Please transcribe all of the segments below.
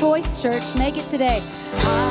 choice, church. Make it today. I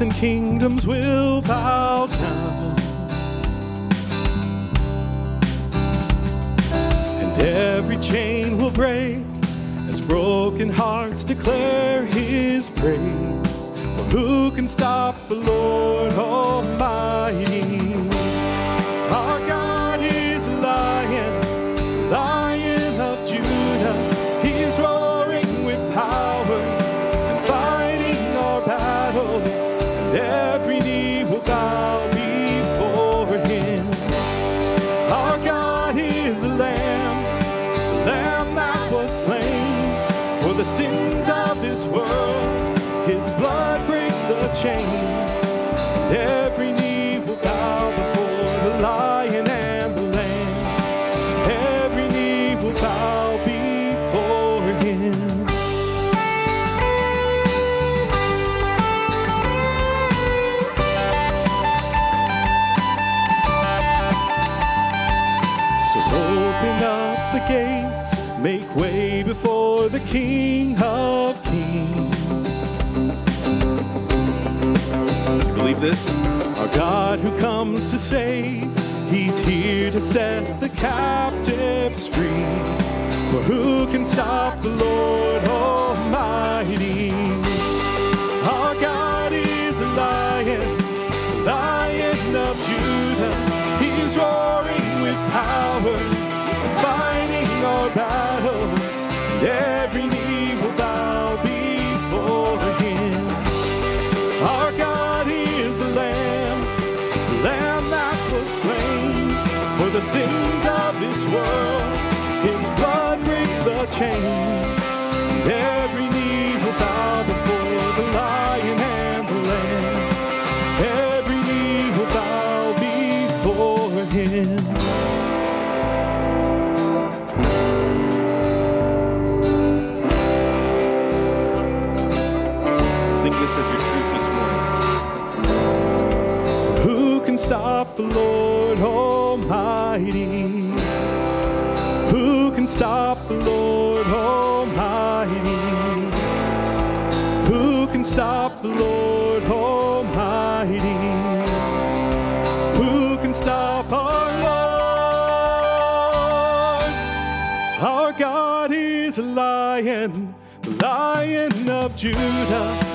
And kingdoms will bow down. And every chain will break as broken hearts declare his praise. For who can stop the Lord Almighty? God who comes to save, He's here to set the captives free. For who can stop the Lord Almighty? Our God is a lion, the lion of Judah. He's roaring with power, fighting our battles. And every the sins of this world. His blood breaks the chains. And every knee will bow before the lion and the lamb. Every knee will bow before him. Sing this as your truth this morning. Who can stop the Lord Almighty? Who can stop the Lord Almighty? Who can stop the Lord Almighty? Who can stop our Lord? Our God is a lion, the lion of Judah.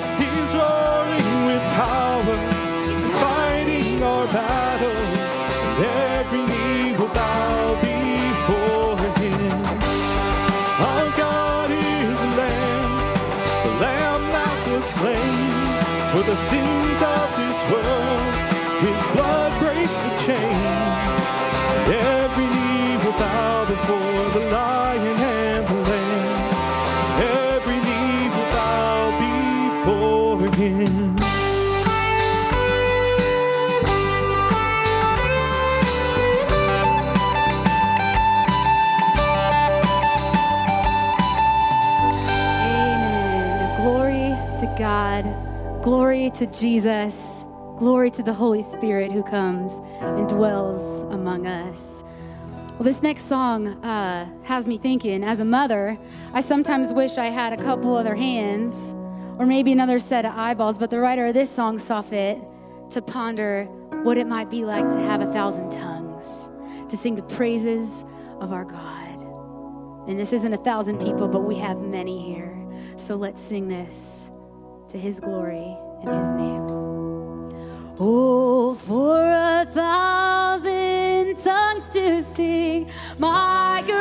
Glory to Jesus. Glory to the Holy Spirit who comes and dwells among us. Well, this next song uh, has me thinking. As a mother, I sometimes wish I had a couple other hands or maybe another set of eyeballs, but the writer of this song saw fit to ponder what it might be like to have a thousand tongues, to sing the praises of our God. And this isn't a thousand people, but we have many here. So let's sing this to his glory and his name. Oh, for a thousand tongues to sing my great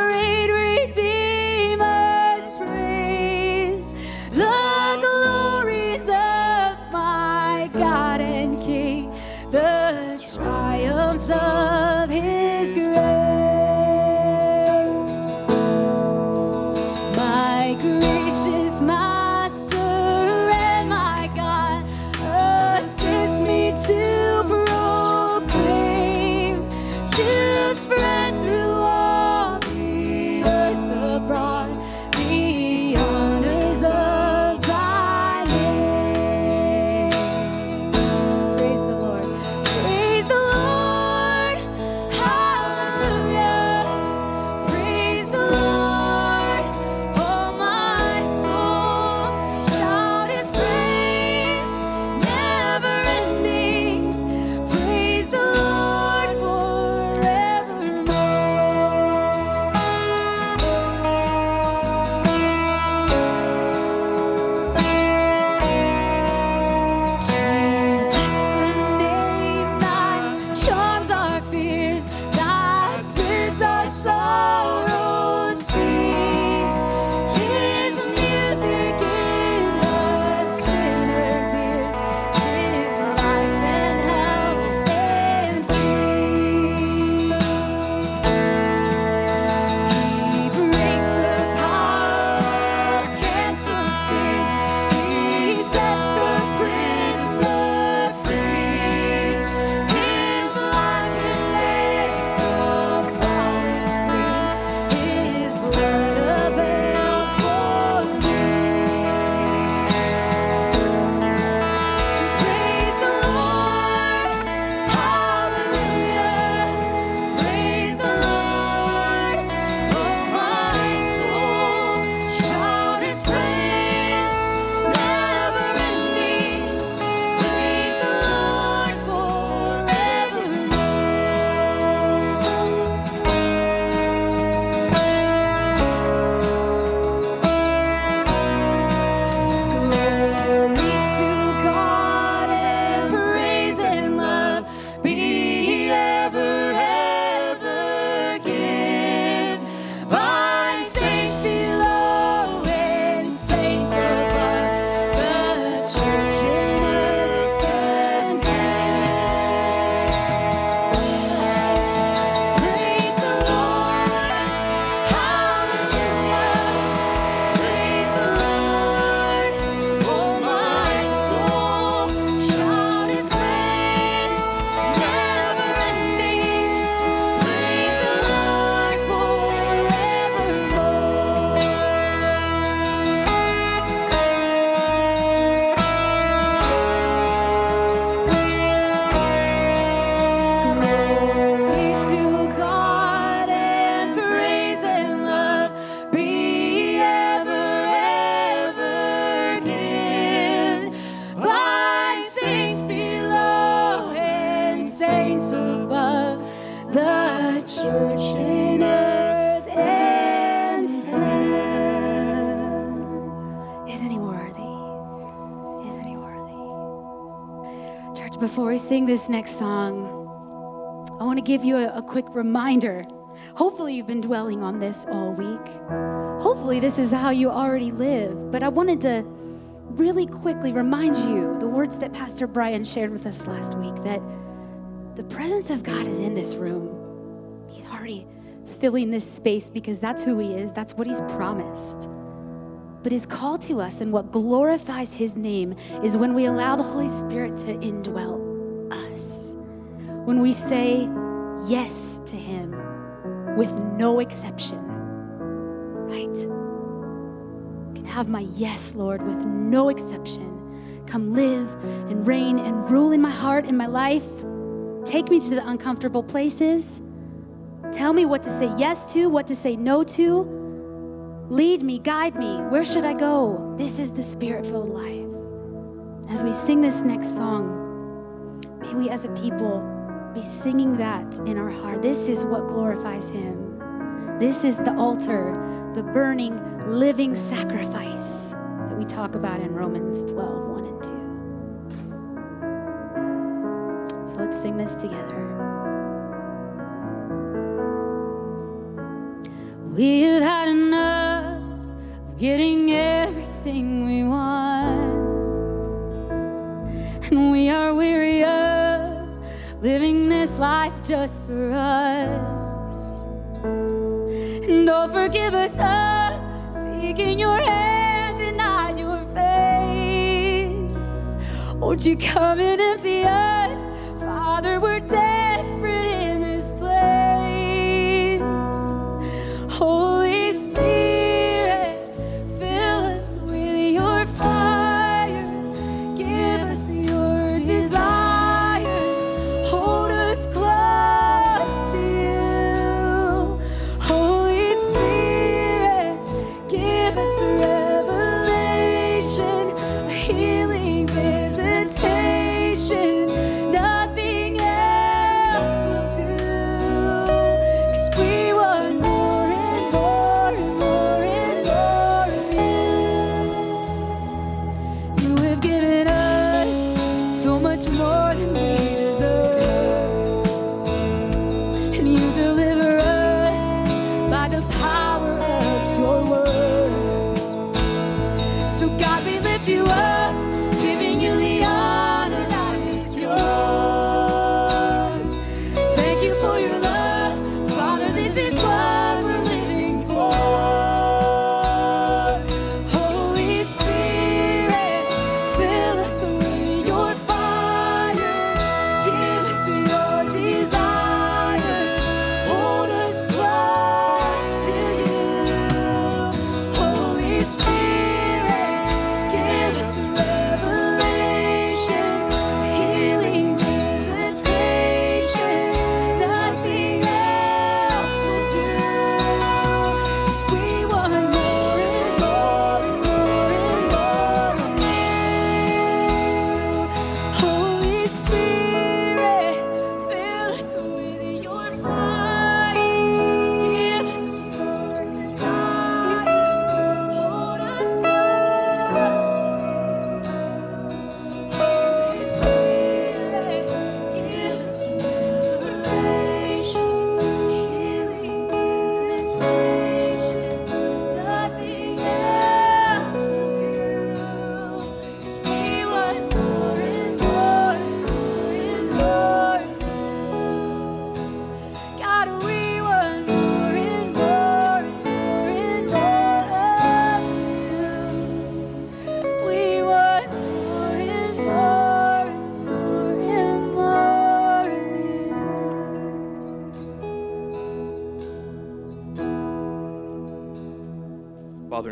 this next song, I want to give you a, a quick reminder. Hopefully, you've been dwelling on this all week. Hopefully, this is how you already live. But I wanted to really quickly remind you the words that Pastor Brian shared with us last week that the presence of God is in this room. He's already filling this space because that's who He is, that's what He's promised. But His call to us and what glorifies His name is when we allow the Holy Spirit to indwell. When we say yes to Him with no exception, right? You can have my yes, Lord, with no exception. come live and reign and rule in my heart and my life. Take me to the uncomfortable places. Tell me what to say yes to, what to say no to. Lead me, guide me. Where should I go? This is the spirit filled life. As we sing this next song, may we as a people be singing that in our heart. This is what glorifies Him. This is the altar, the burning, living sacrifice that we talk about in Romans 12 1 and 2. So let's sing this together. We've had enough of getting everything we want. And we are weary of living this life just for us. And oh, forgive us of seeking your hand and not your face. Won't you come and empty us? Father, we're desperate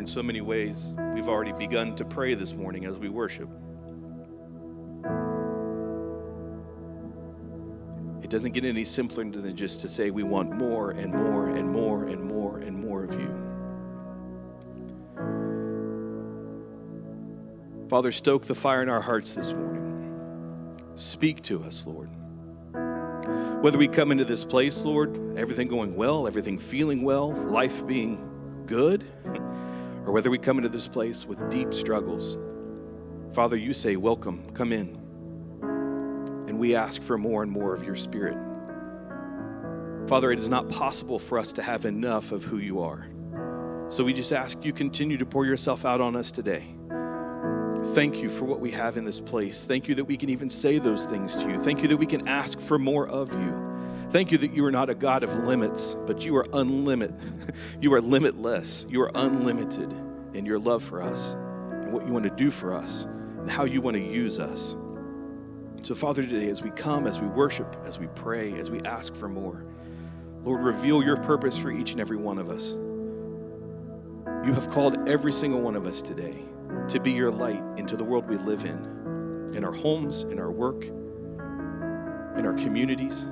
in so many ways, we've already begun to pray this morning as we worship. It doesn't get any simpler than just to say we want more and more and more and more and more of you. Father, stoke the fire in our hearts this morning. Speak to us, Lord. Whether we come into this place, Lord, everything going well, everything feeling well, life being good, or whether we come into this place with deep struggles, Father, you say, Welcome, come in. And we ask for more and more of your Spirit. Father, it is not possible for us to have enough of who you are. So we just ask you continue to pour yourself out on us today. Thank you for what we have in this place. Thank you that we can even say those things to you. Thank you that we can ask for more of you. Thank you that you are not a God of limits, but you are unlimited. You are limitless. You are unlimited in your love for us and what you want to do for us and how you want to use us. So, Father, today, as we come, as we worship, as we pray, as we ask for more, Lord, reveal your purpose for each and every one of us. You have called every single one of us today to be your light into the world we live in. in our homes, in our work, in our communities.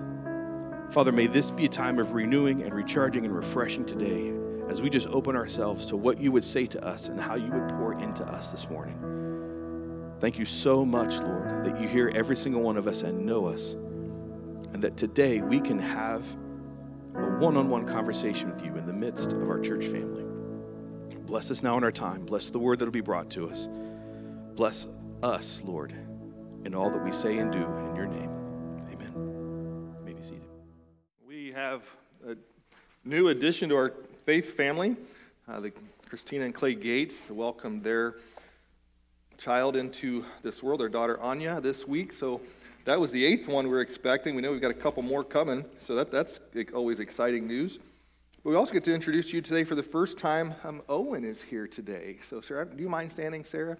Father, may this be a time of renewing and recharging and refreshing today as we just open ourselves to what you would say to us and how you would pour into us this morning. Thank you so much, Lord, that you hear every single one of us and know us, and that today we can have a one on one conversation with you in the midst of our church family. Bless us now in our time. Bless the word that will be brought to us. Bless us, Lord, in all that we say and do in your name. Have a new addition to our faith family. Uh, the Christina and Clay Gates welcomed their child into this world, their daughter Anya, this week. So that was the eighth one we are expecting. We know we've got a couple more coming, so that, that's always exciting news. But we also get to introduce you today for the first time. Um, Owen is here today. So, Sarah, do you mind standing, Sarah?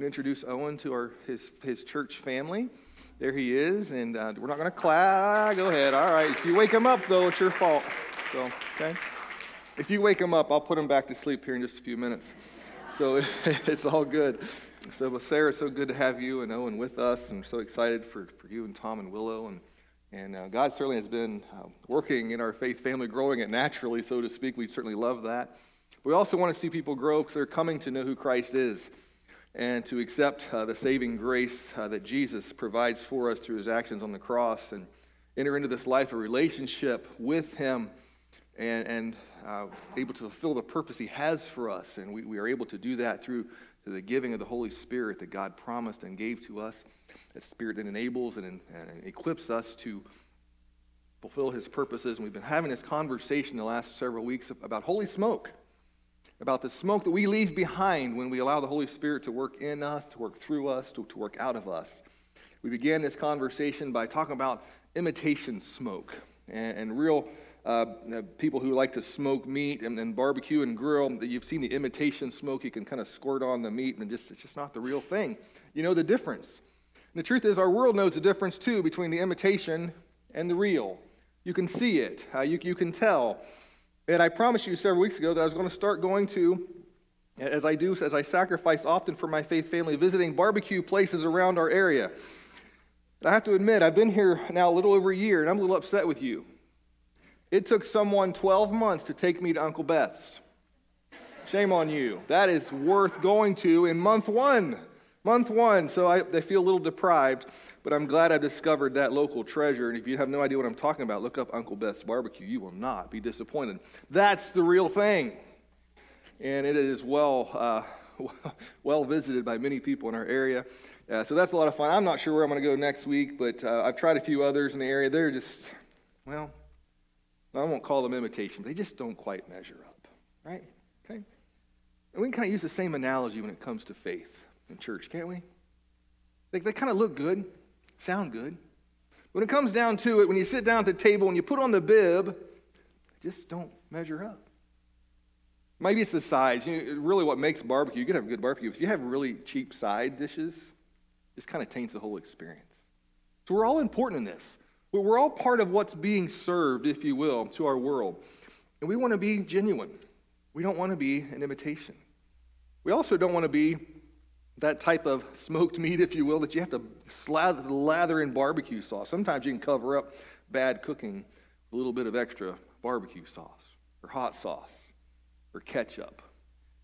Going to introduce Owen to our, his, his church family. There he is, and uh, we're not going to clap. Go ahead. All right. If you wake him up, though, it's your fault. So, okay? If you wake him up, I'll put him back to sleep here in just a few minutes. So it's all good. So, well, Sarah, so good to have you and Owen with us. I'm so excited for, for you and Tom and Willow and and uh, God certainly has been uh, working in our faith family, growing it naturally, so to speak. We certainly love that. We also want to see people grow because they're coming to know who Christ is and to accept uh, the saving grace uh, that Jesus provides for us through his actions on the cross and enter into this life of relationship with him and, and uh, able to fulfill the purpose he has for us. And we, we are able to do that through the giving of the Holy Spirit that God promised and gave to us a spirit that enables and, and equips us to fulfill his purposes. And we've been having this conversation the last several weeks about holy smoke, about the smoke that we leave behind when we allow the Holy Spirit to work in us, to work through us, to, to work out of us. We began this conversation by talking about imitation smoke and, and real uh, people who like to smoke meat and, and barbecue and grill. You've seen the imitation smoke you can kind of squirt on the meat, and just, it's just not the real thing. You know the difference. And the truth is, our world knows the difference too between the imitation and the real. You can see it, uh, you, you can tell. And I promised you several weeks ago that I was going to start going to, as I do, as I sacrifice often for my faith family, visiting barbecue places around our area. And I have to admit, I've been here now a little over a year, and I'm a little upset with you. It took someone 12 months to take me to Uncle Beth's. Shame on you. That is worth going to in month one. Month one, so I, they feel a little deprived, but I'm glad I discovered that local treasure. And if you have no idea what I'm talking about, look up Uncle Beth's Barbecue. You will not be disappointed. That's the real thing. And it is well, uh, well visited by many people in our area. Uh, so that's a lot of fun. I'm not sure where I'm going to go next week, but uh, I've tried a few others in the area. They're just, well, I won't call them imitation, but they just don't quite measure up, right? Okay? And we can kind of use the same analogy when it comes to faith in church, can't we? They, they kind of look good, sound good. When it comes down to it, when you sit down at the table and you put on the bib, just don't measure up. Maybe it's the size. You know, really, what makes barbecue, you can have a good barbecue. If you have really cheap side dishes, just kind of taints the whole experience. So we're all important in this. We're all part of what's being served, if you will, to our world. And we want to be genuine. We don't want to be an imitation. We also don't want to be that type of smoked meat, if you will, that you have to slather, lather in barbecue sauce. Sometimes you can cover up bad cooking with a little bit of extra barbecue sauce or hot sauce or ketchup.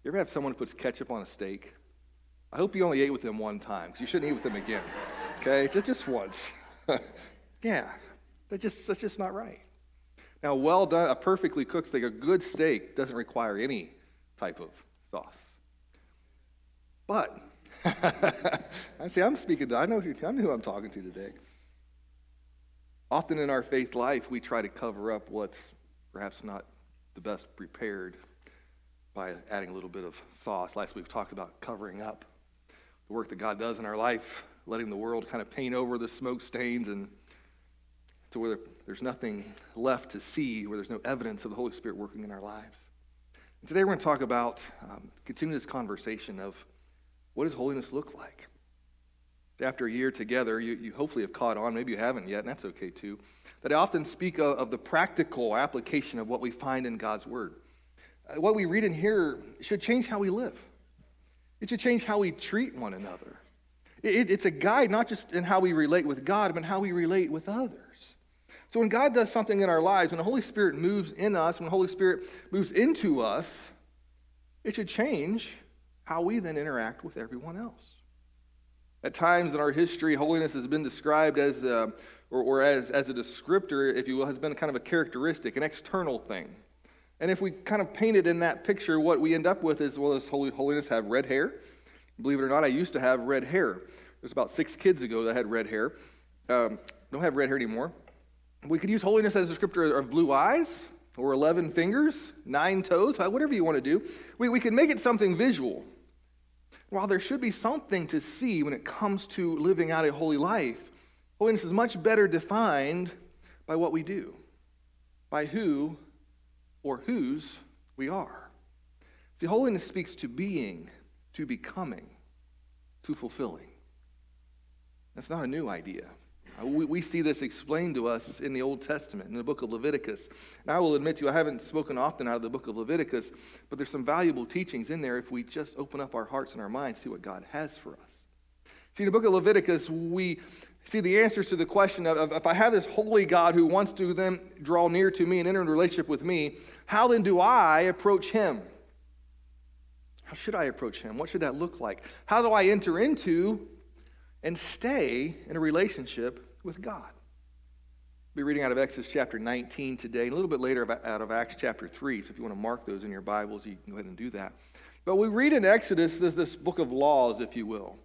You ever have someone who puts ketchup on a steak? I hope you only ate with them one time because you shouldn't eat with them again. Okay, just, just once. yeah, that's just, that's just not right. Now, well done, a perfectly cooked steak, a good steak doesn't require any type of sauce. But I see, I'm speaking to, I know, who, I know who I'm talking to today. Often in our faith life, we try to cover up what's perhaps not the best prepared by adding a little bit of sauce. Last week we talked about covering up the work that God does in our life, letting the world kind of paint over the smoke stains and to where there's nothing left to see, where there's no evidence of the Holy Spirit working in our lives. And today we're going to talk about, um, continue this conversation of what does holiness look like? After a year together, you, you hopefully have caught on, maybe you haven't yet, and that's okay too, that I often speak of, of the practical application of what we find in God's Word. Uh, what we read in here should change how we live, it should change how we treat one another. It, it's a guide not just in how we relate with God, but how we relate with others. So when God does something in our lives, when the Holy Spirit moves in us, when the Holy Spirit moves into us, it should change how we then interact with everyone else. At times in our history, holiness has been described as, a, or, or as, as a descriptor, if you will, has been kind of a characteristic, an external thing. And if we kind of paint it in that picture, what we end up with is, well, does holiness have red hair? Believe it or not, I used to have red hair. Was about six kids ago that had red hair. Um, don't have red hair anymore. We could use holiness as a descriptor of blue eyes or 11 fingers, nine toes, whatever you want to do. We, we can make it something visual. While there should be something to see when it comes to living out a holy life, holiness is much better defined by what we do, by who or whose we are. See, holiness speaks to being, to becoming, to fulfilling. That's not a new idea. We, we see this explained to us in the Old Testament, in the book of Leviticus. And I will admit to you, I haven't spoken often out of the book of Leviticus, but there's some valuable teachings in there if we just open up our hearts and our minds, see what God has for us. See, in the book of Leviticus, we see the answers to the question of, of if I have this holy God who wants to then draw near to me and enter in a relationship with me, how then do I approach him? How should I approach him? What should that look like? How do I enter into and stay in a relationship with God. We'll be reading out of Exodus chapter 19 today, a little bit later out of Acts chapter 3. So if you want to mark those in your Bibles, you can go ahead and do that. But we read in Exodus this, this book of laws, if you will.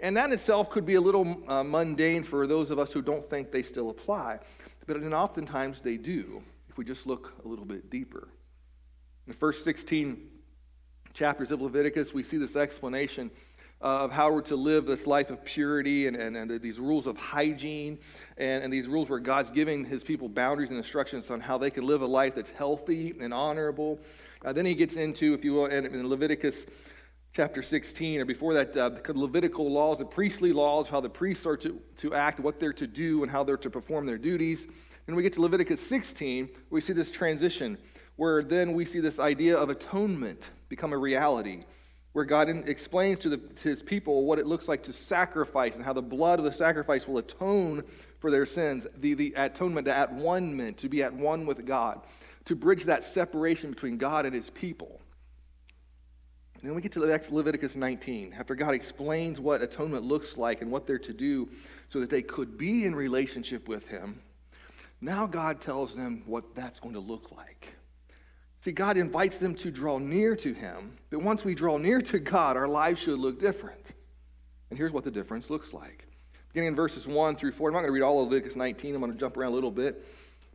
And that in itself could be a little uh, mundane for those of us who don't think they still apply. But oftentimes they do, if we just look a little bit deeper. In the first 16 chapters of Leviticus, we see this explanation uh, of how we're to live this life of purity and, and, and these rules of hygiene and, and these rules where God's giving his people boundaries and instructions on how they can live a life that's healthy and honorable. Uh, then he gets into, if you will, in, in Leviticus chapter 16, or before that, uh, the Levitical laws, the priestly laws, how the priests are to, to act, what they're to do, and how they're to perform their duties. And we get to Leviticus 16, we see this transition where then we see this idea of atonement become a reality where God explains to, the, to his people what it looks like to sacrifice and how the blood of the sacrifice will atone for their sins. The, the atonement, the at one meant to be at one with God, to bridge that separation between God and his people. And then we get to the next Leviticus 19, after God explains what atonement looks like and what they're to do so that they could be in relationship with him. Now God tells them what that's going to look like. See, God invites them to draw near to Him, but once we draw near to God, our lives should look different. And here's what the difference looks like. Beginning in verses 1 through 4, I'm not going to read all of Leviticus 19, I'm going to jump around a little bit,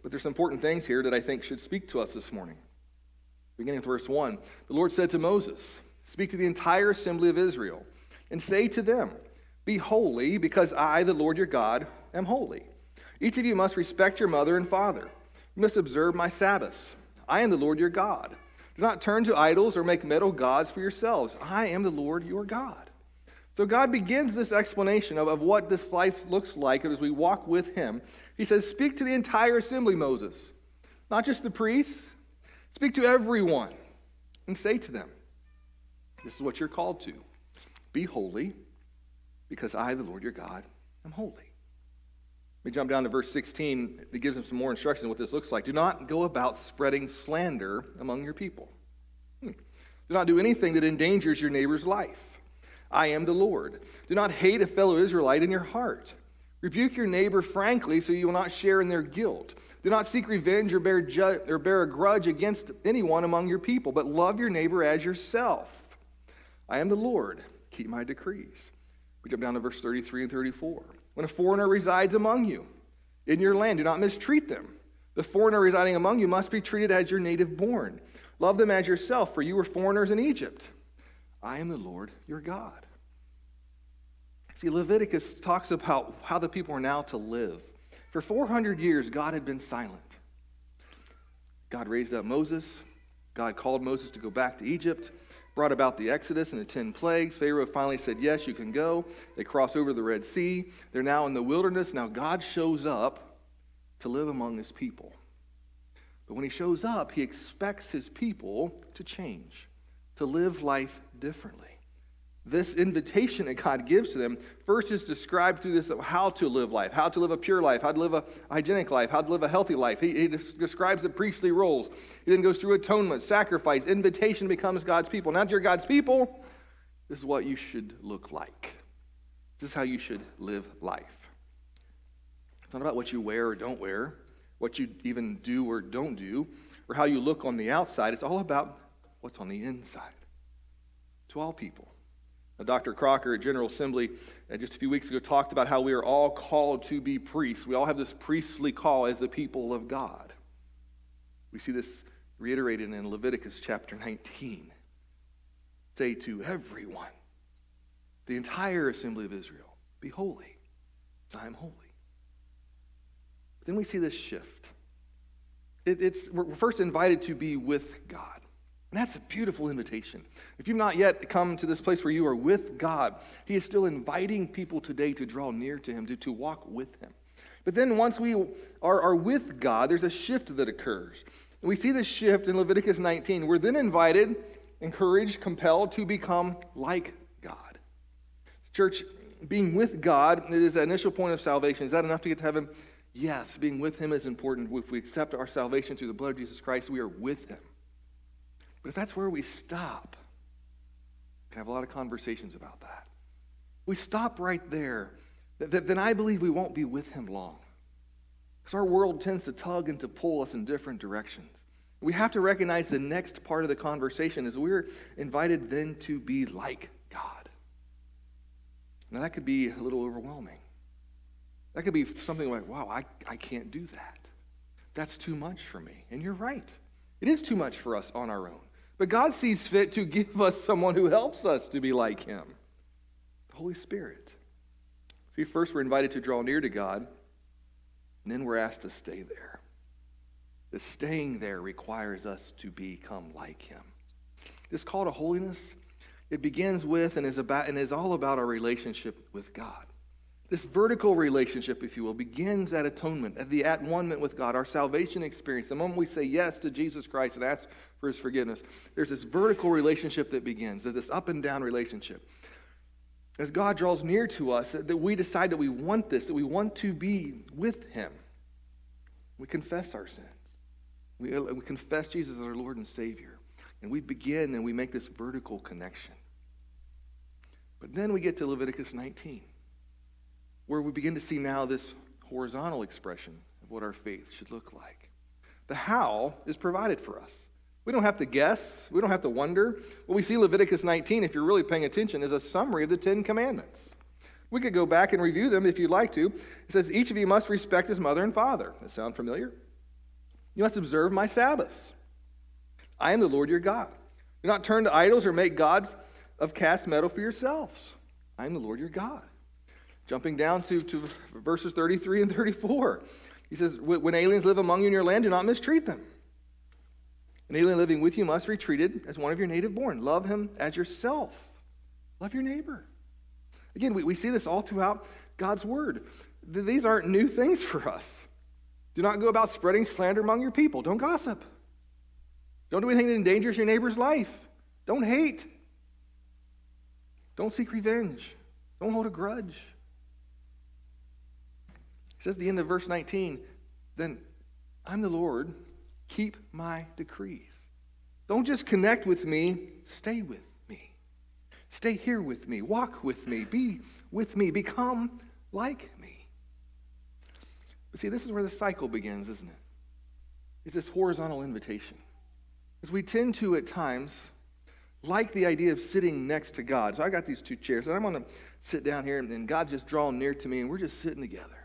but there's some important things here that I think should speak to us this morning. Beginning with verse 1, the Lord said to Moses, Speak to the entire assembly of Israel, and say to them, Be holy, because I, the Lord your God, am holy. Each of you must respect your mother and father. You must observe my Sabbaths. I am the Lord your God. Do not turn to idols or make metal gods for yourselves. I am the Lord your God. So God begins this explanation of, of what this life looks like as we walk with him. He says, Speak to the entire assembly, Moses, not just the priests. Speak to everyone and say to them, This is what you're called to. Be holy, because I, the Lord your God, am holy. Me jump down to verse 16. It gives them some more instructions on what this looks like. Do not go about spreading slander among your people. Hmm. Do not do anything that endangers your neighbor's life. I am the Lord. Do not hate a fellow Israelite in your heart. Rebuke your neighbor frankly so you will not share in their guilt. Do not seek revenge or bear, ju- or bear a grudge against anyone among your people, but love your neighbor as yourself. I am the Lord. Keep my decrees. We jump down to verse 33 and 34. When a foreigner resides among you in your land, do not mistreat them. The foreigner residing among you must be treated as your native born. Love them as yourself, for you were foreigners in Egypt. I am the Lord your God. See, Leviticus talks about how the people are now to live. For 400 years, God had been silent. God raised up Moses. God called Moses to go back to Egypt brought about the Exodus and the 10 plagues. Pharaoh finally said, Yes, you can go. They cross over the Red Sea. They're now in the wilderness. Now God shows up to live among his people. But when he shows up, he expects his people to change, to live life differently. This invitation that God gives to them first is described through this of how to live life, how to live a pure life, how to live a hygienic life, how to live a healthy life. He, he describes the priestly roles. He then goes through atonement, sacrifice, invitation becomes God's people. Now that you're God's people, this is what you should look like. This is how you should live life. It's not about what you wear or don't wear, what you even do or don't do, or how you look on the outside. It's all about what's on the inside to all people. Now, Dr. Crocker at General Assembly uh, just a few weeks ago talked about how we are all called to be priests. We all have this priestly call as the people of God. We see this reiterated in Leviticus chapter 19. Say to everyone, the entire assembly of Israel, be holy, as I am holy. But then we see this shift. It, it's, we're first invited to be with God. And that's a beautiful invitation. If you've not yet come to this place where you are with God, He is still inviting people today to draw near to Him, to, to walk with Him. But then once we are, are with God, there's a shift that occurs. And we see this shift in Leviticus 19. We're then invited, encouraged, compelled to become like God. Church, being with God is the initial point of salvation. Is that enough to get to heaven? Yes, being with Him is important. If we accept our salvation through the blood of Jesus Christ, we are with Him. But if that's where we stop, we can have a lot of conversations about that. We stop right there, then I believe we won't be with him long. Because our world tends to tug and to pull us in different directions. We have to recognize the next part of the conversation is we're invited then to be like God. Now, that could be a little overwhelming. That could be something like, wow, I, I can't do that. That's too much for me. And you're right. It is too much for us on our own. But God sees fit to give us someone who helps us to be like Him the Holy Spirit. See, first we're invited to draw near to God, and then we're asked to stay there. The staying there requires us to become like Him. This call to holiness, it begins with and is, about, and is all about our relationship with God. This vertical relationship, if you will, begins at atonement, at the at one with God, our salvation experience. The moment we say yes to Jesus Christ and ask for his forgiveness, there's this vertical relationship that begins, this up and down relationship. As God draws near to us, that we decide that we want this, that we want to be with him. We confess our sins. We, uh, we confess Jesus as our Lord and Savior. And we begin and we make this vertical connection. But then we get to Leviticus 19 where we begin to see now this horizontal expression of what our faith should look like. The how is provided for us. We don't have to guess. We don't have to wonder. What we see Leviticus 19, if you're really paying attention, is a summary of the Ten Commandments. We could go back and review them if you'd like to. It says, Each of you must respect his mother and father. That sound familiar? You must observe my Sabbaths. I am the Lord your God. Do not turn to idols or make gods of cast metal for yourselves. I am the Lord your God. Jumping down to, to verses 33 and 34. He says, When aliens live among you in your land, do not mistreat them. An alien living with you must be treated as one of your native born. Love him as yourself. Love your neighbor. Again, we, we see this all throughout God's word. These aren't new things for us. Do not go about spreading slander among your people. Don't gossip. Don't do anything that endangers your neighbor's life. Don't hate. Don't seek revenge. Don't hold a grudge says the end of verse 19, then I'm the Lord, keep my decrees. Don't just connect with me, stay with me. Stay here with me, walk with me, be with me, become like me. But see, this is where the cycle begins, isn't it? It's this horizontal invitation. As we tend to, at times, like the idea of sitting next to God. So I got these two chairs, and I'm going to sit down here, and God's just drawing near to me, and we're just sitting together.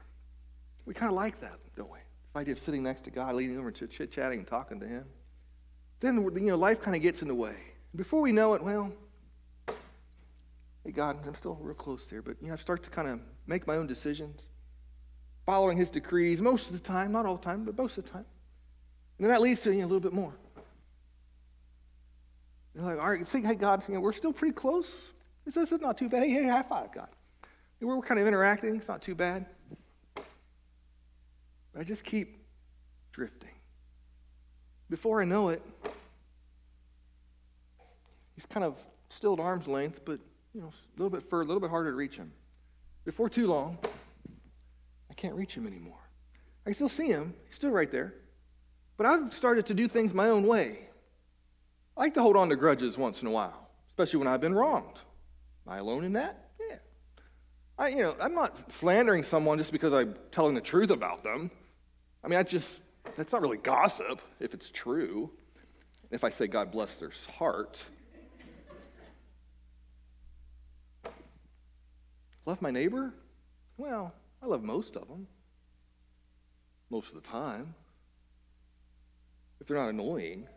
We kind of like that, don't we? The idea of sitting next to God, leaning over, and chit chatting, and talking to Him. Then, you know, life kind of gets in the way. Before we know it, well, hey, God, I'm still real close there, but, you know, I start to kind of make my own decisions, following His decrees most of the time, not all the time, but most of the time. And then that leads to you know, a little bit more. You're like, all right, say, hey, God, you know, we're still pretty close. This, this is not too bad. Hey, hey, high five, God. We're kind of interacting. It's not too bad. I just keep drifting. Before I know it, he's kind of still at arm's length, but you know, a little bit further, a little bit harder to reach him. Before too long, I can't reach him anymore. I can still see him, he's still right there. But I've started to do things my own way. I like to hold on to grudges once in a while, especially when I've been wronged. Am I alone in that? I, you know, I'm not slandering someone just because I'm telling the truth about them. I mean, I just, that's not really gossip if it's true. If I say God bless their heart. Love my neighbor? Well, I love most of them. Most of the time. If they're not annoying.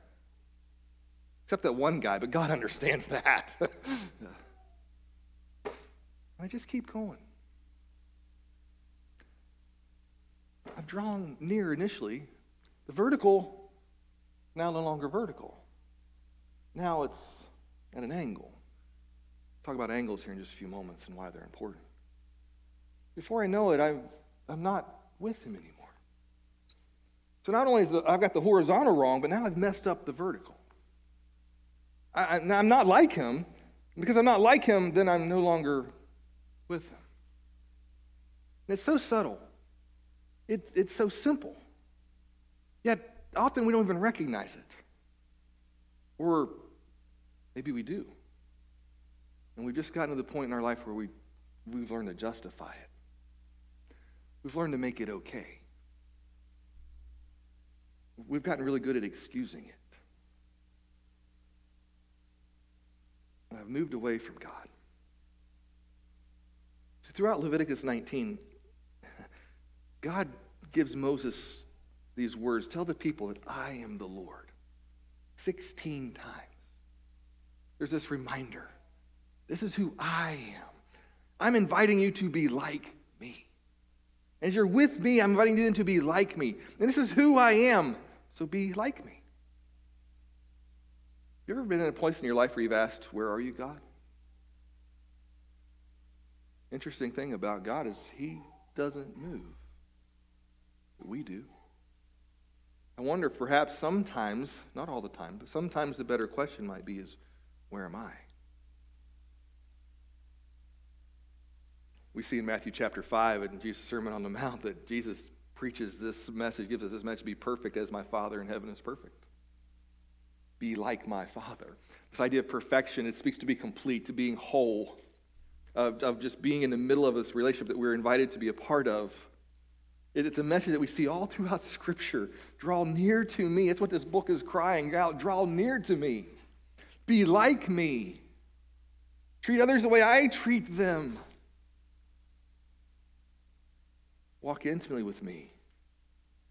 Except that one guy, but God understands that. I just keep going. I've drawn near initially. The vertical, now no longer vertical. Now it's at an angle. Talk about angles here in just a few moments and why they're important. Before I know it, I'm, I'm not with him anymore. So not only is the, I've got the horizontal wrong, but now I've messed up the vertical. I, I'm not like him. Because I'm not like him, then I'm no longer with him. And it's so subtle. It's, it's so simple. Yet often we don't even recognize it. Or maybe we do. And we've just gotten to the point in our life where we, we've learned to justify it. We've learned to make it okay. We've gotten really good at excusing it. And I've moved away from God. So throughout Leviticus 19, God gives Moses these words Tell the people that I am the Lord. 16 times. There's this reminder this is who I am. I'm inviting you to be like me. As you're with me, I'm inviting you to be like me. And this is who I am, so be like me. You ever been in a place in your life where you've asked, Where are you, God? Interesting thing about God is He doesn't move. We do. I wonder if perhaps sometimes, not all the time, but sometimes the better question might be is, Where am I? We see in Matthew chapter 5 in Jesus' Sermon on the Mount that Jesus preaches this message, gives us this message be perfect as my Father in heaven is perfect. Be like my Father. This idea of perfection, it speaks to be complete, to being whole, of, of just being in the middle of this relationship that we're invited to be a part of. It's a message that we see all throughout Scripture. Draw near to me. That's what this book is crying out. Draw near to me. Be like me. Treat others the way I treat them. Walk intimately with me.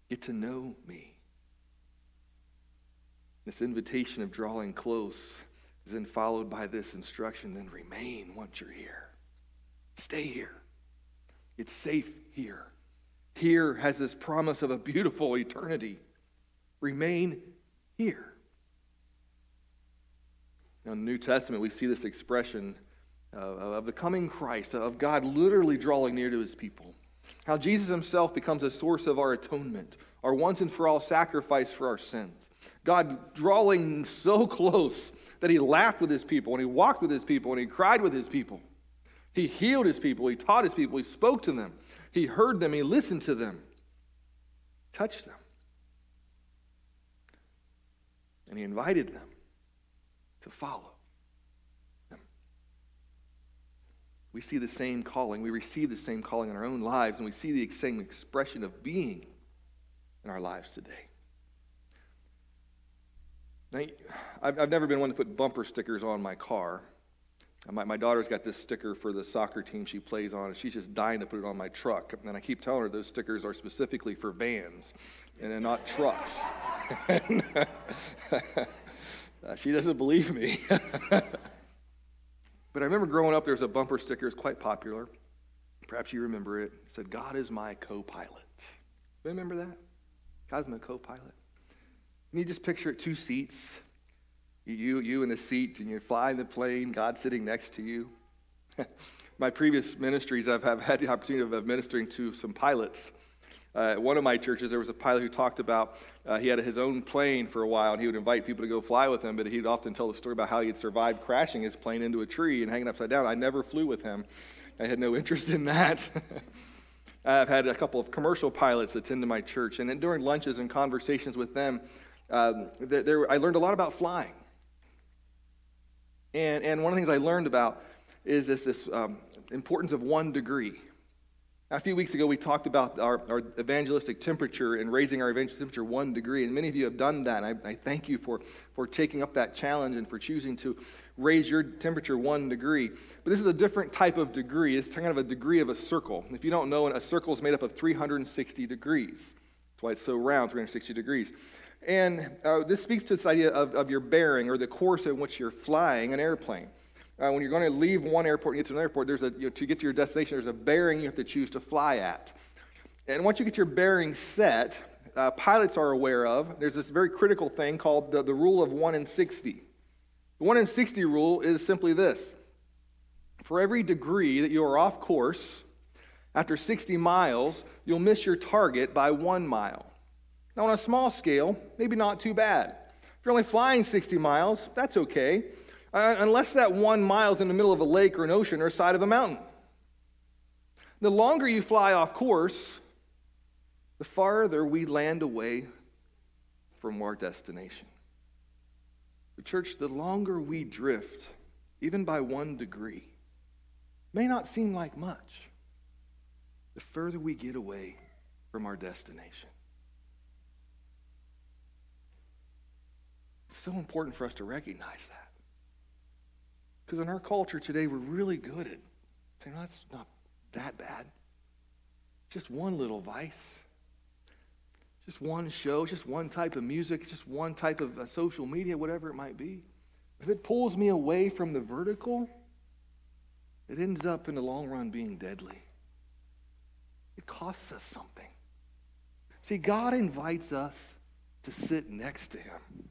Get to know me. This invitation of drawing close is then followed by this instruction then remain once you're here. Stay here. It's safe here. Here has this promise of a beautiful eternity. Remain here. Now, in the New Testament, we see this expression of the coming Christ, of God literally drawing near to his people. How Jesus himself becomes a source of our atonement, our once and for all sacrifice for our sins. God drawing so close that he laughed with his people, and he walked with his people, and he cried with his people. He healed his people, he taught his people, he spoke to them, he heard them, he listened to them, touched them. And he invited them to follow. we see the same calling. We receive the same calling in our own lives, and we see the same expression of being in our lives today. Now, I've, I've never been one to put bumper stickers on my car. My, my daughter's got this sticker for the soccer team she plays on, and she's just dying to put it on my truck. And I keep telling her those stickers are specifically for vans and not trucks. uh, she doesn't believe me. But I remember growing up, there was a bumper sticker, it was quite popular. Perhaps you remember it. It said, God is my co pilot. Remember that? God's my co pilot. And you just picture it two seats, you, you in the seat, and you're flying the plane, God sitting next to you. My previous ministries, I've, have had the opportunity of ministering to some pilots. Uh, at one of my churches, there was a pilot who talked about uh, he had his own plane for a while, and he would invite people to go fly with him, but he'd often tell the story about how he had survived crashing his plane into a tree and hanging upside down. I never flew with him. I had no interest in that. I've had a couple of commercial pilots attend to my church, and during lunches and conversations with them, um, there, there, I learned a lot about flying. And, and one of the things I learned about is this, this um, importance of one degree. A few weeks ago, we talked about our, our, evangelistic temperature and raising our evangelistic temperature one degree, and many of you have done that. I, I, thank you for, for taking up that challenge and for choosing to raise your temperature one degree. But this is a different type of degree. It's kind of a degree of a circle. If you don't know, a circle is made up of 360 degrees. That's why it's so round, 360 degrees. And uh, this speaks to this idea of, of your bearing or the course in which you're flying an airplane. Uh, when you're going to leave one airport and get to another airport, there's a, you know, to get to your destination, there's a bearing you have to choose to fly at. And once you get your bearing set, uh, pilots are aware of, there's this very critical thing called the, the rule of 1 in 60. The 1 in 60 rule is simply this for every degree that you are off course, after 60 miles, you'll miss your target by one mile. Now, on a small scale, maybe not too bad. If you're only flying 60 miles, that's okay uh, unless that one mile is in the middle of a lake or an ocean or side of a mountain. The longer you fly off course, the farther we land away from our destination. The church, the longer we drift, even by one degree, may not seem like much, the further we get away from our destination. It's so important for us to recognize that. Because in our culture today, we're really good at saying, well, that's not that bad. Just one little vice. Just one show, just one type of music, just one type of uh, social media, whatever it might be. If it pulls me away from the vertical, it ends up in the long run being deadly. It costs us something. See, God invites us to sit next to Him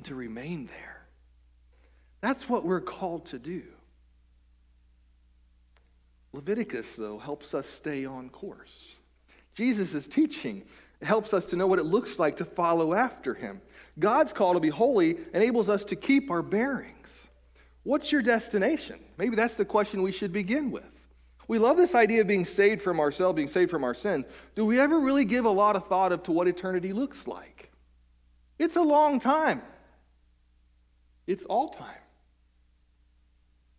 and to remain there. That's what we're called to do. Leviticus, though, helps us stay on course. Jesus' teaching helps us to know what it looks like to follow after him. God's call to be holy enables us to keep our bearings. What's your destination? Maybe that's the question we should begin with. We love this idea of being saved from ourselves, being saved from our sins. Do we ever really give a lot of thought up to what eternity looks like? It's a long time. It's all time.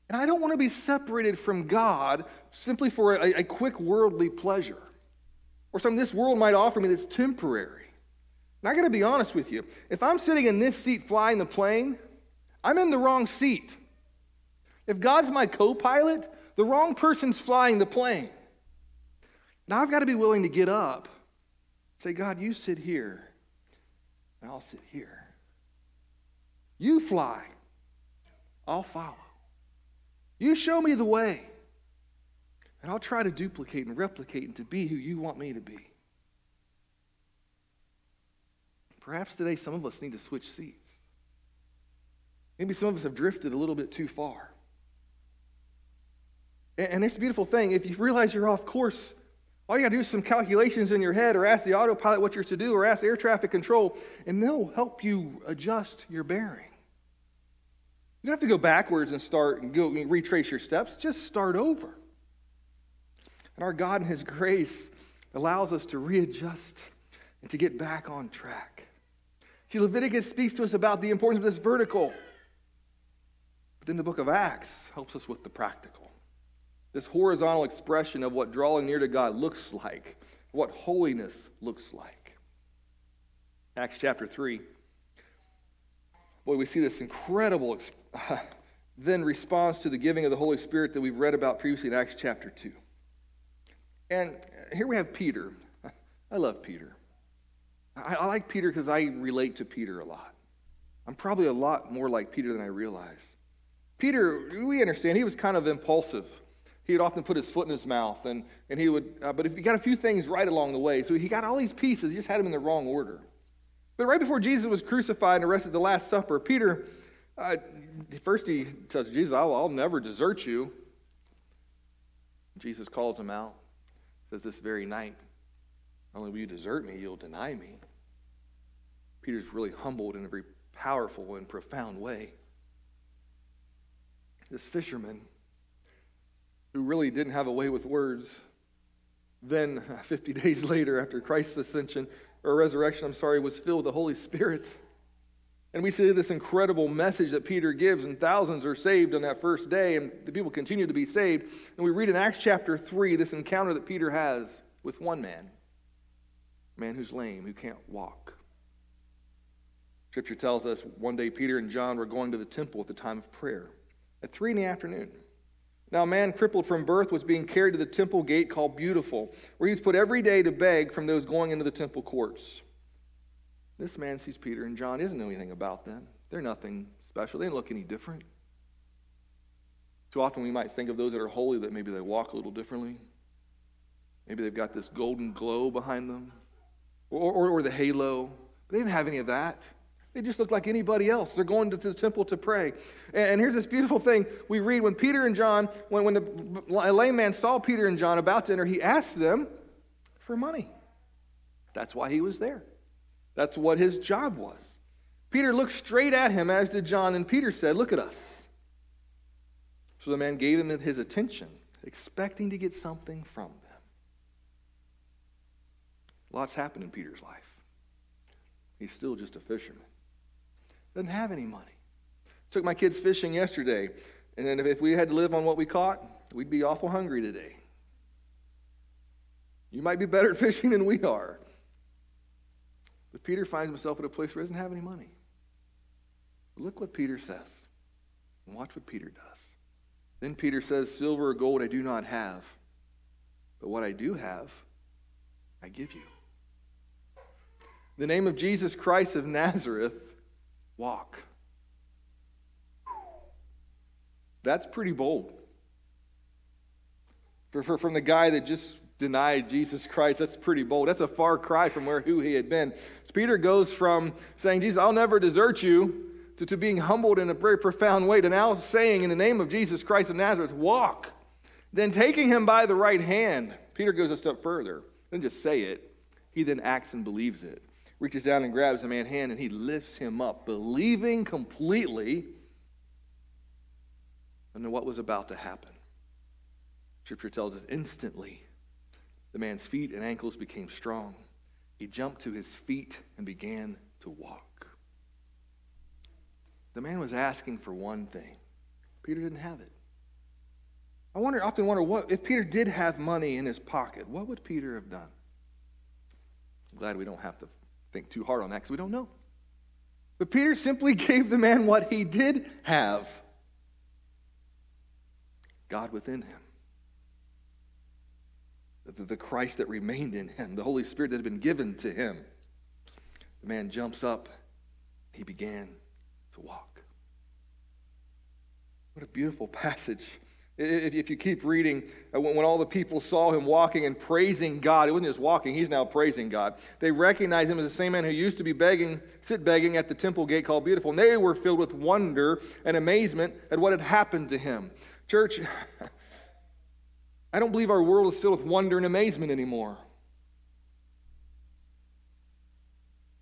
And I don't want to be separated from God simply for a, a quick worldly pleasure or something this world might offer me that's temporary. And I got to be honest with you. If I'm sitting in this seat flying the plane, I'm in the wrong seat. If God's my co pilot, the wrong person's flying the plane. Now I've got to be willing to get up, say, God, you sit here, and I'll sit here. You fly, I'll follow. You show me the way, and I'll try to duplicate and replicate and to be who you want me to be. Perhaps today some of us need to switch seats. Maybe some of us have drifted a little bit too far. And it's a beautiful thing. If you realize you're off course, all you got to do is some calculations in your head, or ask the autopilot what you're to do, or ask air traffic control, and they'll help you adjust your bearing. You don't have to go backwards and start and go and retrace your steps. Just start over. And our God, in His grace, allows us to readjust and to get back on track. See, Leviticus speaks to us about the importance of this vertical. But then the book of Acts helps us with the practical. This horizontal expression of what drawing near to God looks like, what holiness looks like. Acts chapter 3. Boy, we see this incredible then responds to the giving of the Holy Spirit that we've read about previously in Acts chapter 2. And here we have Peter. I love Peter. I, I like Peter because I relate to Peter a lot. I'm probably a lot more like Peter than I realize. Peter, we understand, he was kind of impulsive. He would often put his foot in his mouth, and, and he would, uh, but if he got a few things right along the way, so he got all these pieces, he just had them in the wrong order. But right before Jesus was crucified and arrested at the Last Supper, Peter uh, first, he tells Jesus, I'll, I'll never desert you. Jesus calls him out. says this very night, not only will you desert me, you'll deny me. Peter's really humbled in a very powerful and profound way. This fisherman, who really didn't have a way with words, then 50 days later, after Christ's ascension or resurrection, I'm sorry, was filled with the Holy Spirit. And we see this incredible message that Peter gives, and thousands are saved on that first day, and the people continue to be saved. And we read in Acts chapter 3 this encounter that Peter has with one man, a man who's lame, who can't walk. Scripture tells us one day Peter and John were going to the temple at the time of prayer at 3 in the afternoon. Now, a man crippled from birth was being carried to the temple gate called Beautiful, where he was put every day to beg from those going into the temple courts. This man sees Peter and John, doesn't know anything about them. They're nothing special, they don't look any different. Too often we might think of those that are holy that maybe they walk a little differently. Maybe they've got this golden glow behind them, or, or, or the halo. But they didn't have any of that. They just look like anybody else. They're going to the temple to pray. And here's this beautiful thing we read when Peter and John, when, when the lame man saw Peter and John about to enter, he asked them for money. That's why he was there. That's what his job was. Peter looked straight at him, as did John, and Peter said, Look at us. So the man gave him his attention, expecting to get something from them. Lots happened in Peter's life. He's still just a fisherman. Doesn't have any money. Took my kids fishing yesterday, and if we had to live on what we caught, we'd be awful hungry today. You might be better at fishing than we are. But Peter finds himself at a place where he doesn't have any money. look what Peter says. And watch what Peter does. Then Peter says, Silver or gold I do not have, but what I do have, I give you. The name of Jesus Christ of Nazareth, walk. That's pretty bold. For, for, from the guy that just denied Jesus Christ, that's pretty bold. That's a far cry from where who he had been. So Peter goes from saying, Jesus, I'll never desert you, to, to being humbled in a very profound way, to now saying, in the name of Jesus Christ of Nazareth, walk. Then taking him by the right hand, Peter goes a step further. Doesn't just say it, he then acts and believes it reaches down and grabs the man's hand and he lifts him up, believing completely in what was about to happen. Scripture tells us instantly the man's feet and ankles became strong. He jumped to his feet and began to walk. The man was asking for one thing. Peter didn't have it. I wonder, often wonder what if Peter did have money in his pocket, what would Peter have done? I'm glad we don't have to think too hard on that because we don't know. But Peter simply gave the man what he did have God within him. The, Christ that remained in him, the Holy Spirit that had been given to him. The man jumps up, he began to walk. What a beautiful passage if you keep reading, uh, when all the people saw him walking and praising God, it wasn't just walking, he's now praising God. They recognized him as the same man who used to be begging, sit begging at the temple gate called Beautiful. And they were filled with wonder and amazement at what had happened to him. Church, I don't believe our world is filled with wonder and amazement anymore.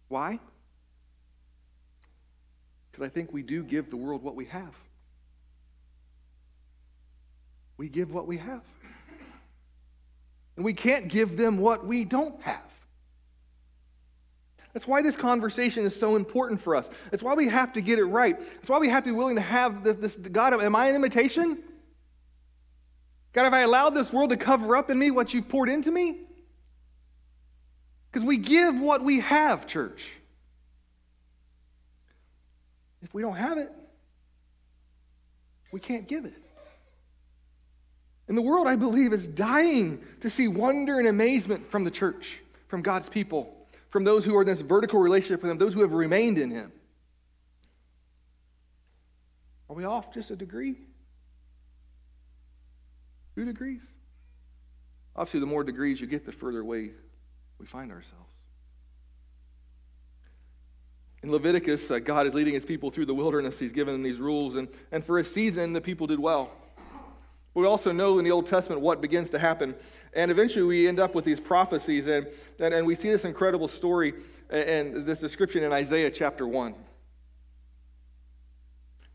Why? Because I think we do give the world what we have. We give what we have. And we can't give them what we don't have. That's why this conversation is so important for us. That's why we have to get it right. That's why we have to be willing to have this, this God, am I an imitation? God, have I allowed this world to cover up in me what you've poured into me? Because we give what we have, church. If we don't have it, we can't give it. And the world, I believe, is dying to see wonder and amazement from the church, from God's people, from those who are in this vertical relationship with Him, those who have remained in Him. Are we off just a degree? Two degrees? Obviously, the more degrees you get, the further away we find ourselves. In Leviticus, uh, God is leading his people through the wilderness. He's given them these rules, and, and for a season, the people did well. We also know in the Old Testament what begins to happen. And eventually we end up with these prophecies, and, and, and we see this incredible story and this description in Isaiah chapter 1.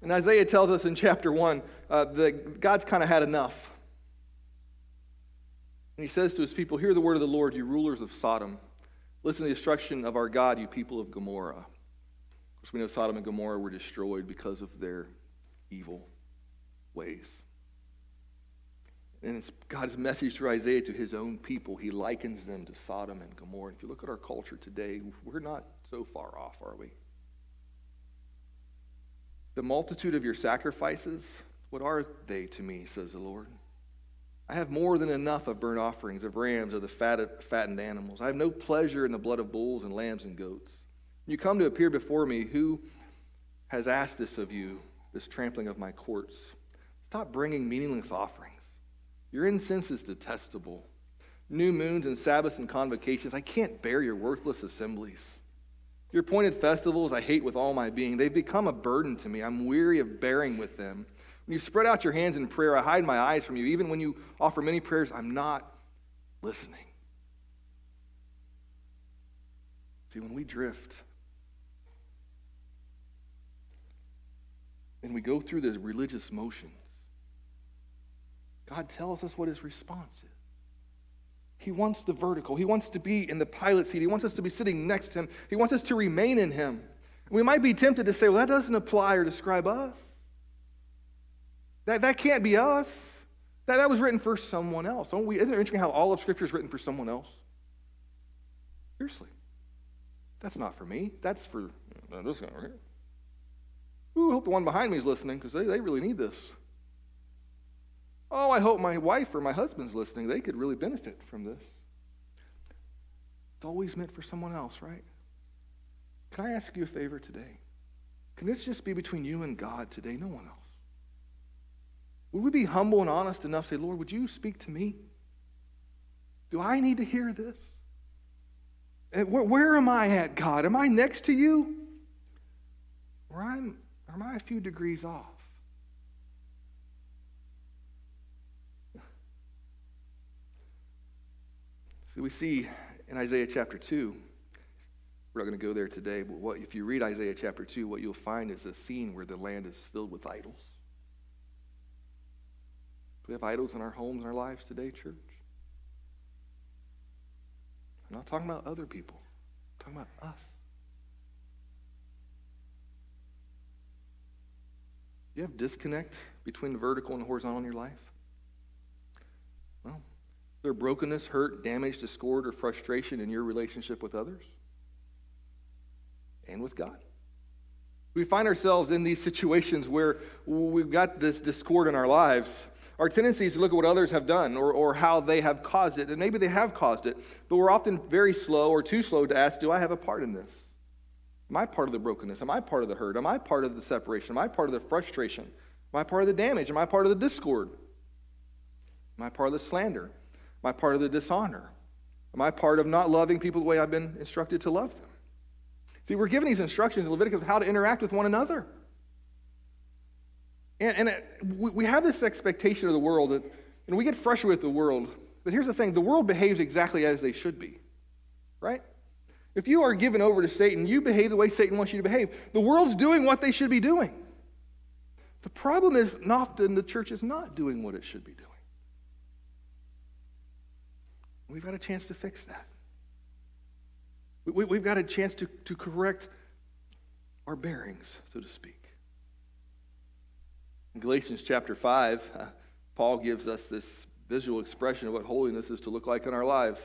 And Isaiah tells us in chapter 1 uh, that God's kind of had enough. And he says to his people, Hear the word of the Lord, you rulers of Sodom. Listen to the instruction of our God, you people of Gomorrah. Of course, we know Sodom and Gomorrah were destroyed because of their evil ways. And it's God's message through Isaiah to his own people. He likens them to Sodom and Gomorrah. If you look at our culture today, we're not so far off, are we? The multitude of your sacrifices, what are they to me, says the Lord? I have more than enough of burnt offerings, of rams, of the fattened animals. I have no pleasure in the blood of bulls and lambs and goats. You come to appear before me, who has asked this of you, this trampling of my courts? Stop bringing meaningless offerings. Your incense is detestable. New moons and Sabbaths and convocations, I can't bear your worthless assemblies. Your appointed festivals, I hate with all my being. They've become a burden to me. I'm weary of bearing with them. When you spread out your hands in prayer, I hide my eyes from you. Even when you offer many prayers, I'm not listening. See, when we drift and we go through the religious motions, God tells us what his response is. He wants the vertical. He wants to be in the pilot seat. He wants us to be sitting next to him. He wants us to remain in him. We might be tempted to say, well, that doesn't apply or describe us. That, that can't be us. That, that was written for someone else. Don't we, isn't it interesting how all of Scripture is written for someone else? Seriously. That's not for me. That's for uh, this guy right here. Ooh, I hope the one behind me is listening because they, they really need this. Oh, I hope my wife or my husband's listening. They could really benefit from this. It's always meant for someone else, right? Can I ask you a favor today? Can this just be between you and God today? No one else. Would we be humble and honest enough to say, Lord, would you speak to me? Do I need to hear this? Where, where am I at, God? Am I next to you? Or, I'm, am I a few degrees off? So we see in Isaiah chapter 2, we're not going to go there today, but what, if you read Isaiah chapter 2, what you'll find is a scene where the land is filled with idols. Do we have idols in our homes and our lives today, church? I'm not talking about other people. I'm talking about us. Do you have disconnect between the vertical and the horizontal in your life? Well, there brokenness, hurt, damage, discord, or frustration in your relationship with others and with God. We find ourselves in these situations where we've got this discord in our lives our tendency is to look at what others have done or, or how they have caused it, and maybe they have caused it, but we're often very slow or too slow to ask, Do I have a part in this? Am I part of the brokenness? Am I part of the hurt? Am I part of the separation? Am I part of the frustration? Am I part of the damage? Am I part of the discord? Am I part of the slander? Am I part of the dishonor? Am I part of not loving people the way I've been instructed to love them? See, we're given these instructions in Leviticus how to interact with one another. And, and it, we have this expectation of the world that and we get frustrated with the world. But here's the thing the world behaves exactly as they should be, right? If you are given over to Satan, you behave the way Satan wants you to behave. The world's doing what they should be doing. The problem is, often the church is not doing what it should be doing. We've got a chance to fix that. We, have got a chance to, to correct our bearings, so to speak. In Galatians chapter 5, uh, Paul gives us this visual expression of what holiness is to look like in our lives.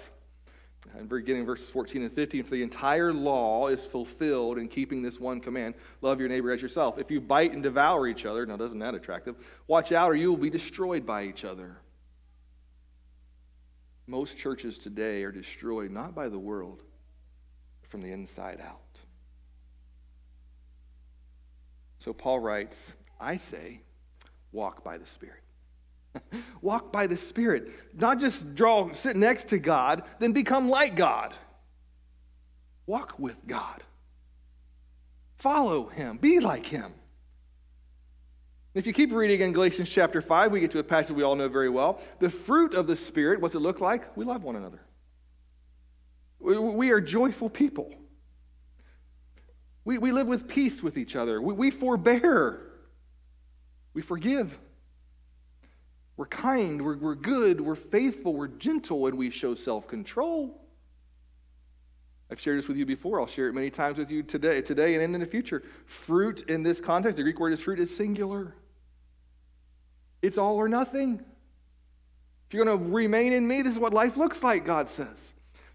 And beginning verses 14 and 15, for the entire law is fulfilled in keeping this one command love your neighbor as yourself. If you bite and devour each other, now doesn't that attractive? Watch out or you will be destroyed by each other. Most churches today are destroyed not by the world, but from the inside out. So Paul writes, I say, walk by the Spirit. walk by the Spirit. Not just draw, sit next to God, then become like God. Walk with God. Follow Him. Be like Him. If you keep reading in Galatians chapter 5, we get to a passage we all know very well. The fruit of the Spirit, what's it look like? We love one another. We are joyful people. We, we live with peace with each other. We, we forbear. We forgive. We're kind. We're, we're good. We're faithful. We're gentle. And we show self control. I've shared this with you before. I'll share it many times with you today, today and in the future. Fruit in this context, the Greek word is fruit, is singular. It's all or nothing. If you're going to remain in me, this is what life looks like, God says.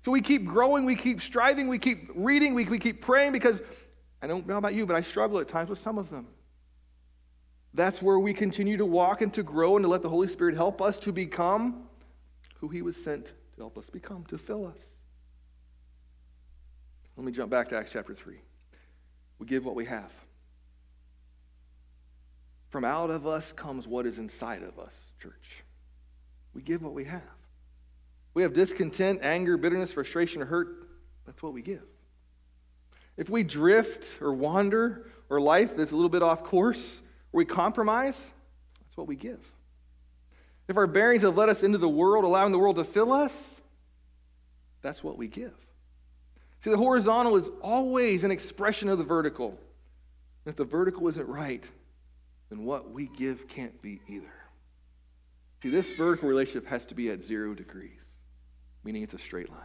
So we keep growing, we keep striving, we keep reading, we, we keep praying because I don't know about you, but I struggle at times with some of them. That's where we continue to walk and to grow and to let the Holy Spirit help us to become who He was sent to help us become, to fill us. Let me jump back to Acts chapter 3. We give what we have. From out of us comes what is inside of us, church. We give what we have. We have discontent, anger, bitterness, frustration, or hurt. That's what we give. If we drift or wander or life that's a little bit off course, we compromise, that's what we give. If our bearings have led us into the world, allowing the world to fill us, that's what we give. See, the horizontal is always an expression of the vertical. And if the vertical isn't right, then what we give can't be either. See, this vertical relationship has to be at zero degrees, meaning it's a straight line.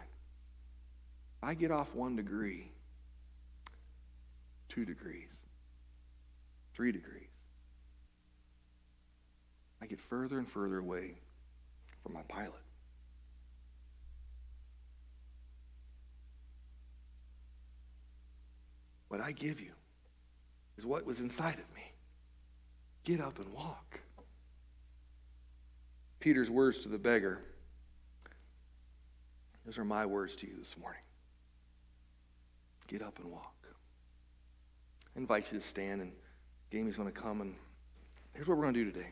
I get off one degree, two degrees, three degrees. I get further and further away from my pilot. What I give you is what was inside of me. Get up and walk. Peter's words to the beggar. Those are my words to you this morning. Get up and walk. I invite you to stand, and Gamey's going to come, and here's what we're going to do today.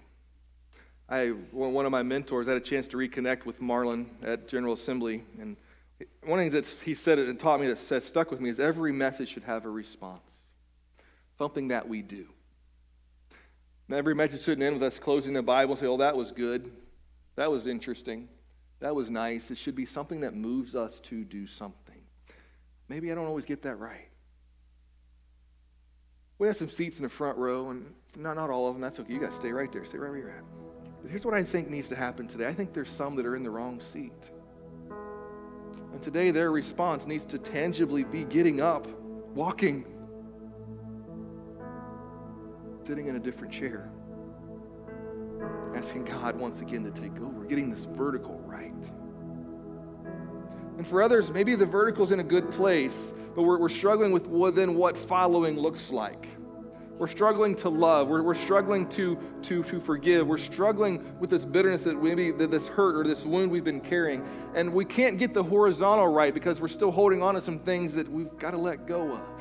I one of my mentors had a chance to reconnect with Marlon at General Assembly, and one of the things that he said and taught me that stuck with me is every message should have a response, something that we do. Now, every message shouldn't end with us closing the Bible and say, "Oh, that was good, that was interesting, that was nice." It should be something that moves us to do something. Maybe I don't always get that right. We have some seats in the front row, and not, not all of them. That's okay. You to stay right there. Stay right where you're at. But here's what I think needs to happen today. I think there's some that are in the wrong seat. And today, their response needs to tangibly be getting up, walking, sitting in a different chair, asking God once again to take over, getting this vertical right. And for others, maybe the vertical's in a good place, but we're, we're struggling with then what following looks like. We're struggling to love. We're, we're struggling to, to, to forgive. We're struggling with this bitterness that maybe that this hurt or this wound we've been carrying. And we can't get the horizontal right because we're still holding on to some things that we've got to let go of.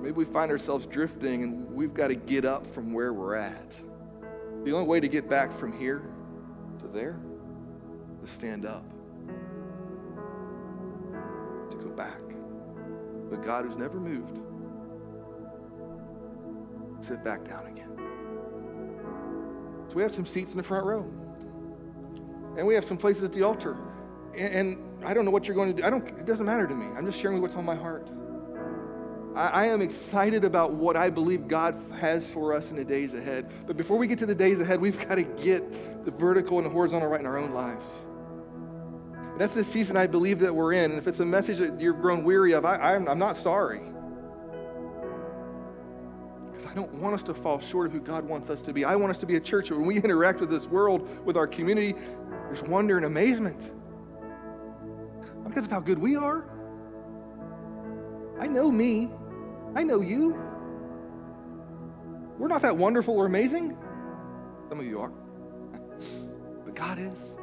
Maybe we find ourselves drifting and we've got to get up from where we're at. The only way to get back from here to there is stand up, to go back. But God, who's never moved, sit back down again. So we have some seats in the front row. And we have some places at the altar. And, I don't know what you're going to do. I don't, it doesn't matter to me. I'm just sharing what's on my heart. I, I am excited about what I believe God has for us in the days ahead. But before we get to the days ahead, we've got to get the vertical and the horizontal right in our own lives. That's the season I believe that we're in. And if it's a message that you've grown weary of, I, I'm, I'm not sorry. Don't want us to fall short of who God wants us to be. I want us to be a church that when we interact with this world, with our community, there's wonder and amazement. Not because of how good we are. I know me. I know you. We're not that wonderful or amazing. Some of you are. But God is.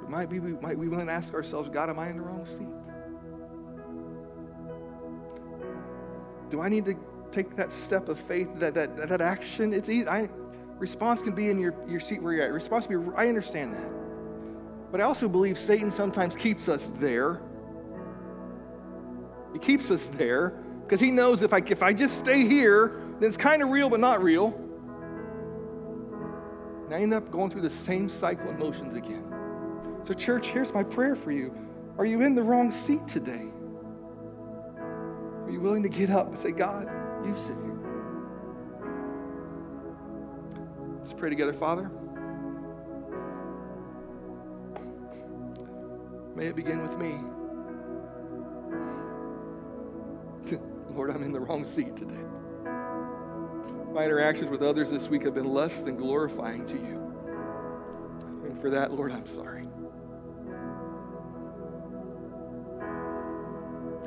But might be we, might we willing to ask ourselves, God, am I in the wrong seat? Do I need to take that step of faith, that, that, that action? It's easy. I, response can be in your, your seat where you're at. Response can be, I understand that. But I also believe Satan sometimes keeps us there. He keeps us there Because he knows if I, if I just stay here, then it's kind of real but not real. And I end up going through the same cycle of motions again. So, church, here's my prayer for you. Are you in the wrong seat today? Are you willing to get up and say, God, you sit here? Let's pray together, Father. May it begin with me. Lord, I'm in the wrong seat today. My interactions with others this week have been less than glorifying to you. And for that, Lord, I'm sorry.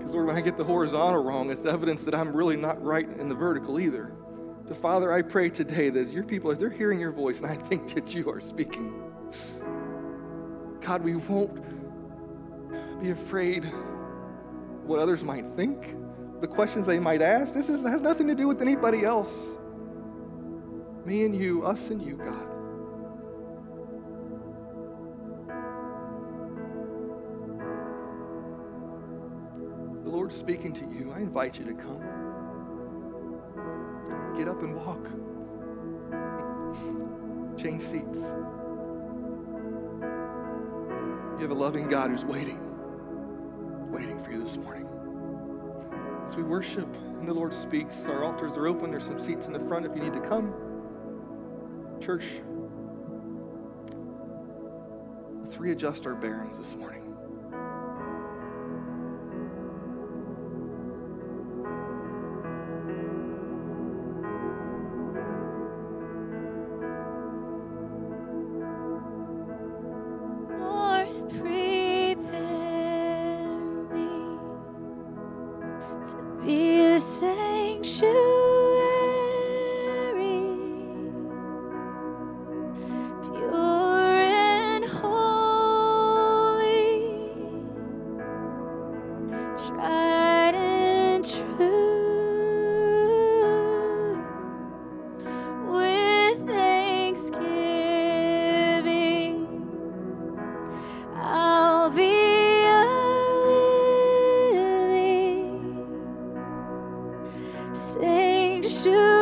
Lord, when I get the horizontal wrong, it's evidence that I'm really not right in the vertical either. So, Father, I pray today that your people, as they're hearing your voice, and I think that you are speaking, God, we won't be afraid what others might think, the questions they might ask. This is, has nothing to do with anybody else. Me and you, us and you, God. Speaking to you. I invite you to come. Get up and walk. Change seats. You have a loving God who's waiting waiting for you this morning. As we worship and the Lord speaks, our altars are open. There's some seats in the front if you need to come. Church, let's readjust our bearings this morning. Father,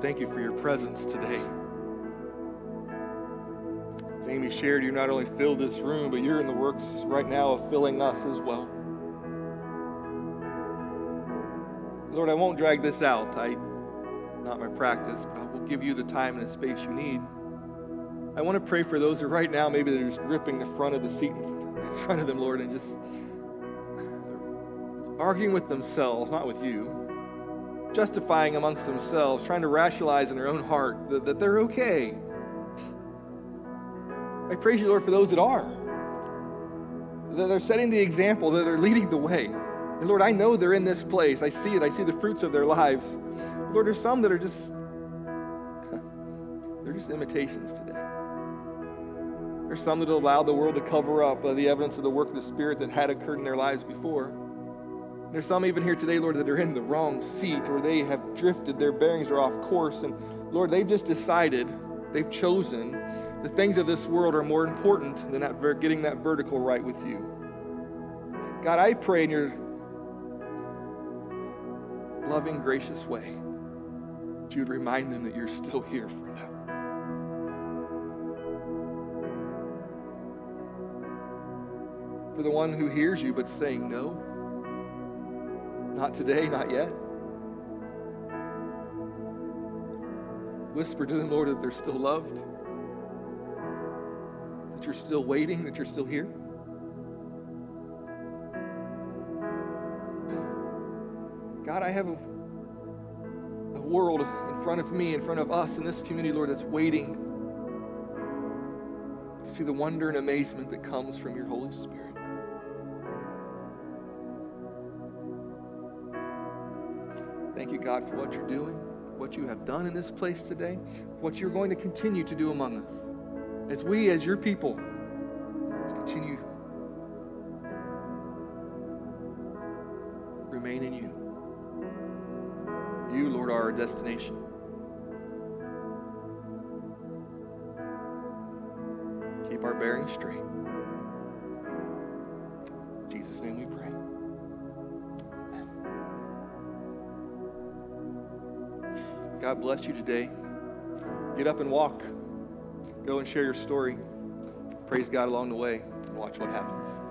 thank you for your presence today. As Amy shared, you not only filled this room, but you're in the works right now of filling us as well. Lord, I won't drag this out. I, not my practice, but I will give you the time and the space you need. I want to pray for those who right now maybe they're just gripping the front of the seat in front of them, Lord, and just arguing with themselves, not with you justifying amongst themselves, trying to rationalize in their own heart that, that they're okay. I praise you, Lord, for those that are. That they're setting the example, that they're leading the way. And Lord, I know they're in this place. I see it. I see the fruits of their lives. Lord, there's some that are just, they're just imitations today. There's some that allow the world to cover up uh, the evidence of the work of the Spirit that had occurred in their lives before. There's some even here today, Lord, that are in the wrong seat or they have drifted, their bearings are off course. And Lord, they've just decided, they've chosen the things of this world are more important than that, getting that vertical right with you. God, I pray in your loving, gracious way, that you would remind them that you're still here for them. For the one who hears you but saying no, not today, not yet. Whisper to them, Lord, that they're still loved, that you're still waiting, that you're still here. God, I have a, a world in front of me, in front of us in this community, Lord, that's waiting to see the wonder and amazement that comes from your Holy Spirit. Thank you, God, for what you're doing, what you have done in this place today, what you're going to continue to do among us. As we, as your people, continue remain in you. You, Lord, are our destination. Keep our bearing straight. In Jesus' name we pray. God bless you today. Get up and walk. Go and share your story. Praise God along the way and watch what happens.